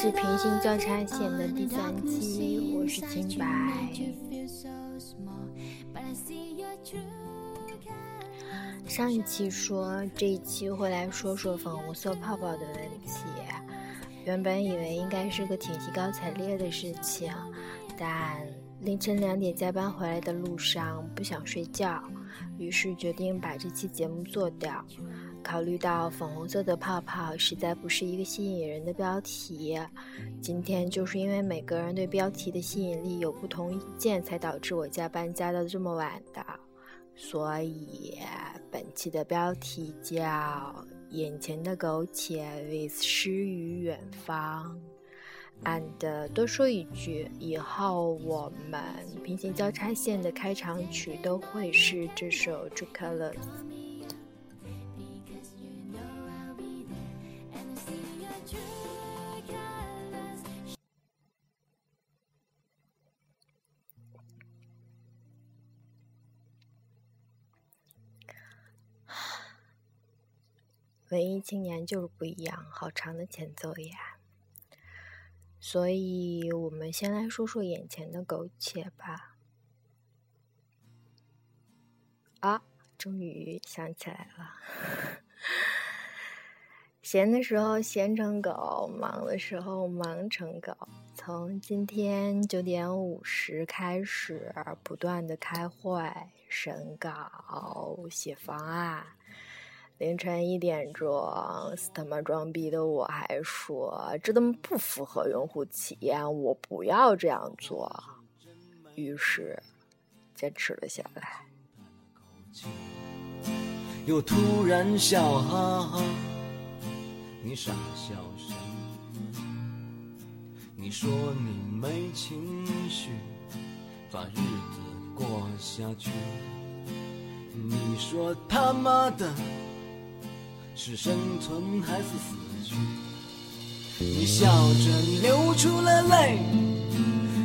是平行交叉线的第三期，我是清白。上一期说这一期会来说说粉红色泡泡的问题，原本以为应该是个挺兴高采烈的事情，但凌晨两点加班回来的路上不想睡觉，于是决定把这期节目做掉。考虑到粉红色的泡泡实在不是一个吸引人的标题，今天就是因为每个人对标题的吸引力有不同意见，才导致我加班加到这么晚的。所以本期的标题叫《眼前的苟且 with 诗与远方》。and 多说一句，以后我们平行交叉线的开场曲都会是这首《True Colors》。文艺青年就是不一样，好长的前奏呀！所以我们先来说说眼前的苟且吧。啊，终于想起来了，闲的时候闲成狗，忙的时候忙成狗。从今天九点五十开始，不断的开会、审稿、写方案。凌晨一点钟，死他妈装逼的我还说这他妈不符合用户体验，我不要这样做。于是坚持了下来。又突然笑哈哈，你傻笑什么？你说你没情绪，把日子过下去。你说他妈的。是生存还是死去？你笑着流出了泪，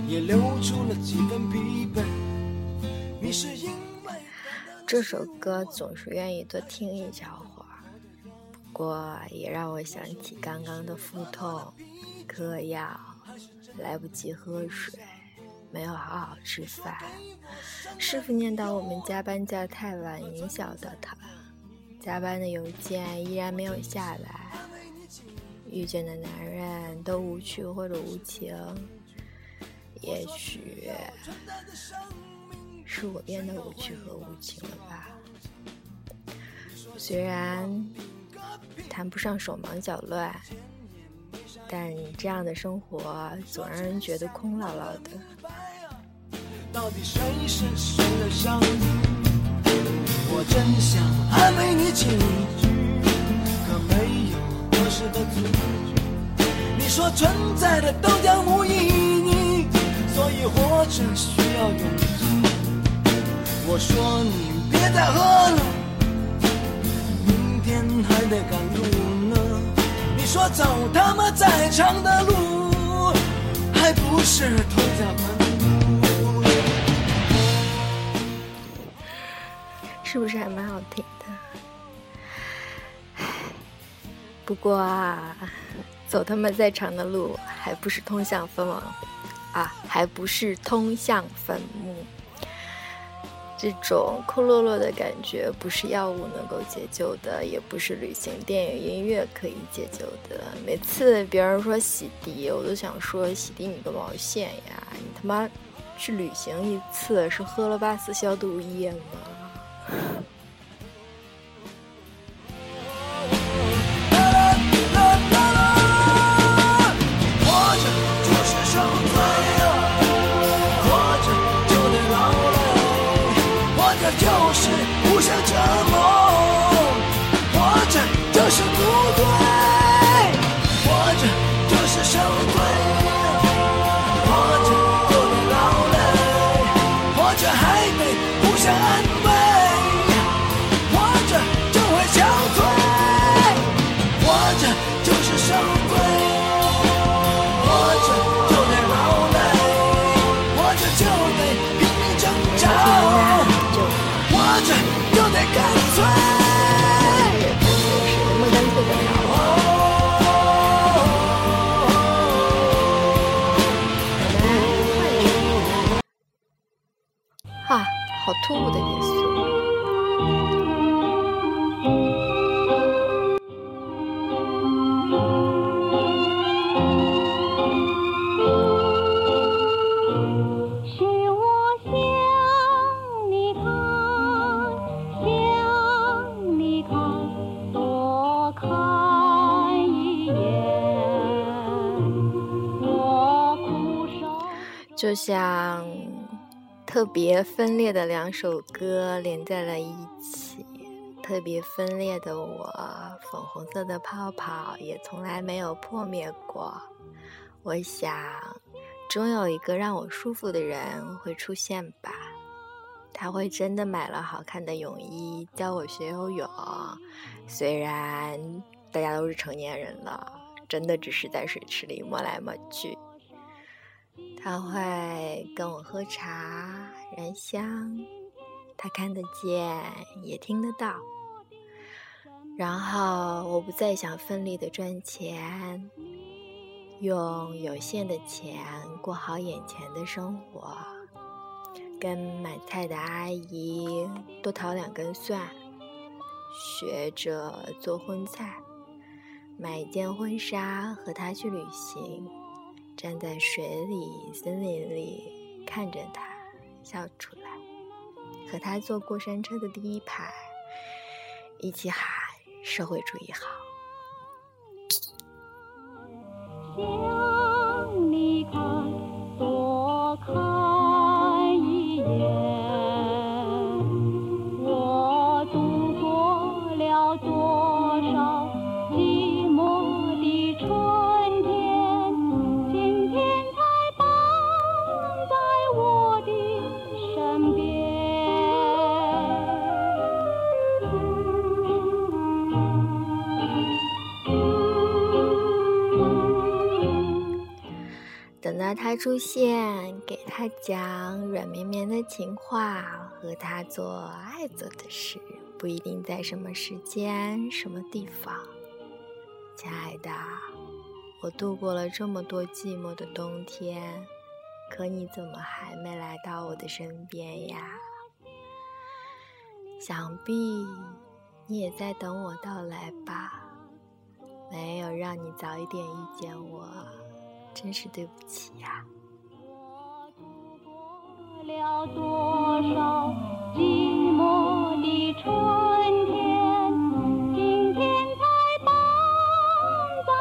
也流出了几分疲惫。你是因为这首歌总是愿意多听一小会，过也让我想起刚刚的腹痛、嗑药、来不及喝水、没有好好吃饭。师傅念叨我们加班加太晚影响到他。加班的邮件依然没有下来，遇见的男人都无趣或者无情，也许是我变得无趣和无情了吧。虽然谈不上手忙脚乱，但这样的生活总让人觉得空落落的。到底谁是谁的伤？我真想安慰你几句，可没有合适的字句。你说存在的都将无意义，所以活着需要勇气。我说你别再喝了，天还得赶路呢。你说走他妈再长的路，还不是头家门。是不是还蛮好听的？不过啊，走他妈再长的路，还不是通向坟墓啊，还不是通向坟墓。这种空落落的感觉，不是药物能够解救的，也不是旅行、电影、音乐可以解救的。每次别人说洗涤，我都想说洗涤你个毛线呀！你他妈去旅行一次，是喝了八四消毒液吗？好突兀的元素。就像特别分裂的两首歌连在了一起，特别分裂的我，粉红色的泡泡也从来没有破灭过。我想，终有一个让我舒服的人会出现吧。他会真的买了好看的泳衣教我学游泳，虽然大家都是成年人了，真的只是在水池里摸来摸去。他会跟我喝茶，燃香，他看得见，也听得到。然后我不再想奋力的赚钱，用有限的钱过好眼前的生活，跟买菜的阿姨多淘两根蒜，学着做荤菜，买一件婚纱和他去旅行。站在水里、森林里，看着他笑出来，和他坐过山车的第一排，一起喊“社会主义好”。向你看，多看出现，给他讲软绵绵的情话，和他做爱做的事，不一定在什么时间、什么地方。亲爱的，我度过了这么多寂寞的冬天，可你怎么还没来到我的身边呀？想必你也在等我到来吧？没有让你早一点遇见我。真是对不起呀！我度过了多少寂寞的春天，今天才伴在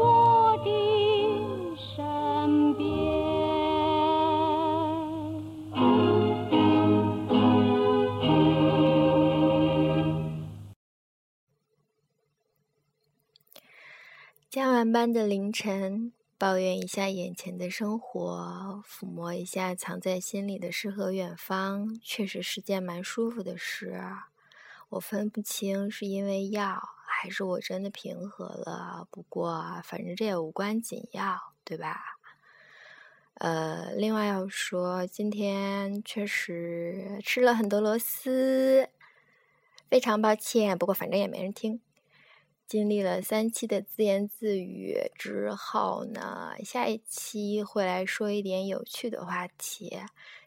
我的身边。加完班的凌晨。抱怨一下眼前的生活，抚摸一下藏在心里的诗和远方，确实是件蛮舒服的事。我分不清是因为药，还是我真的平和了。不过，反正这也无关紧要，对吧？呃，另外要说，今天确实吃了很多螺丝，非常抱歉。不过，反正也没人听。经历了三期的自言自语之后呢，下一期会来说一点有趣的话题。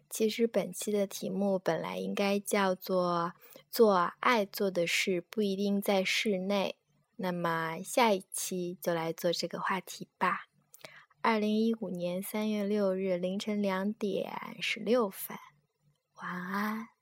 其实本期的题目本来应该叫做“做爱做的事不一定在室内”，那么下一期就来做这个话题吧。二零一五年三月六日凌晨两点十六分，晚安。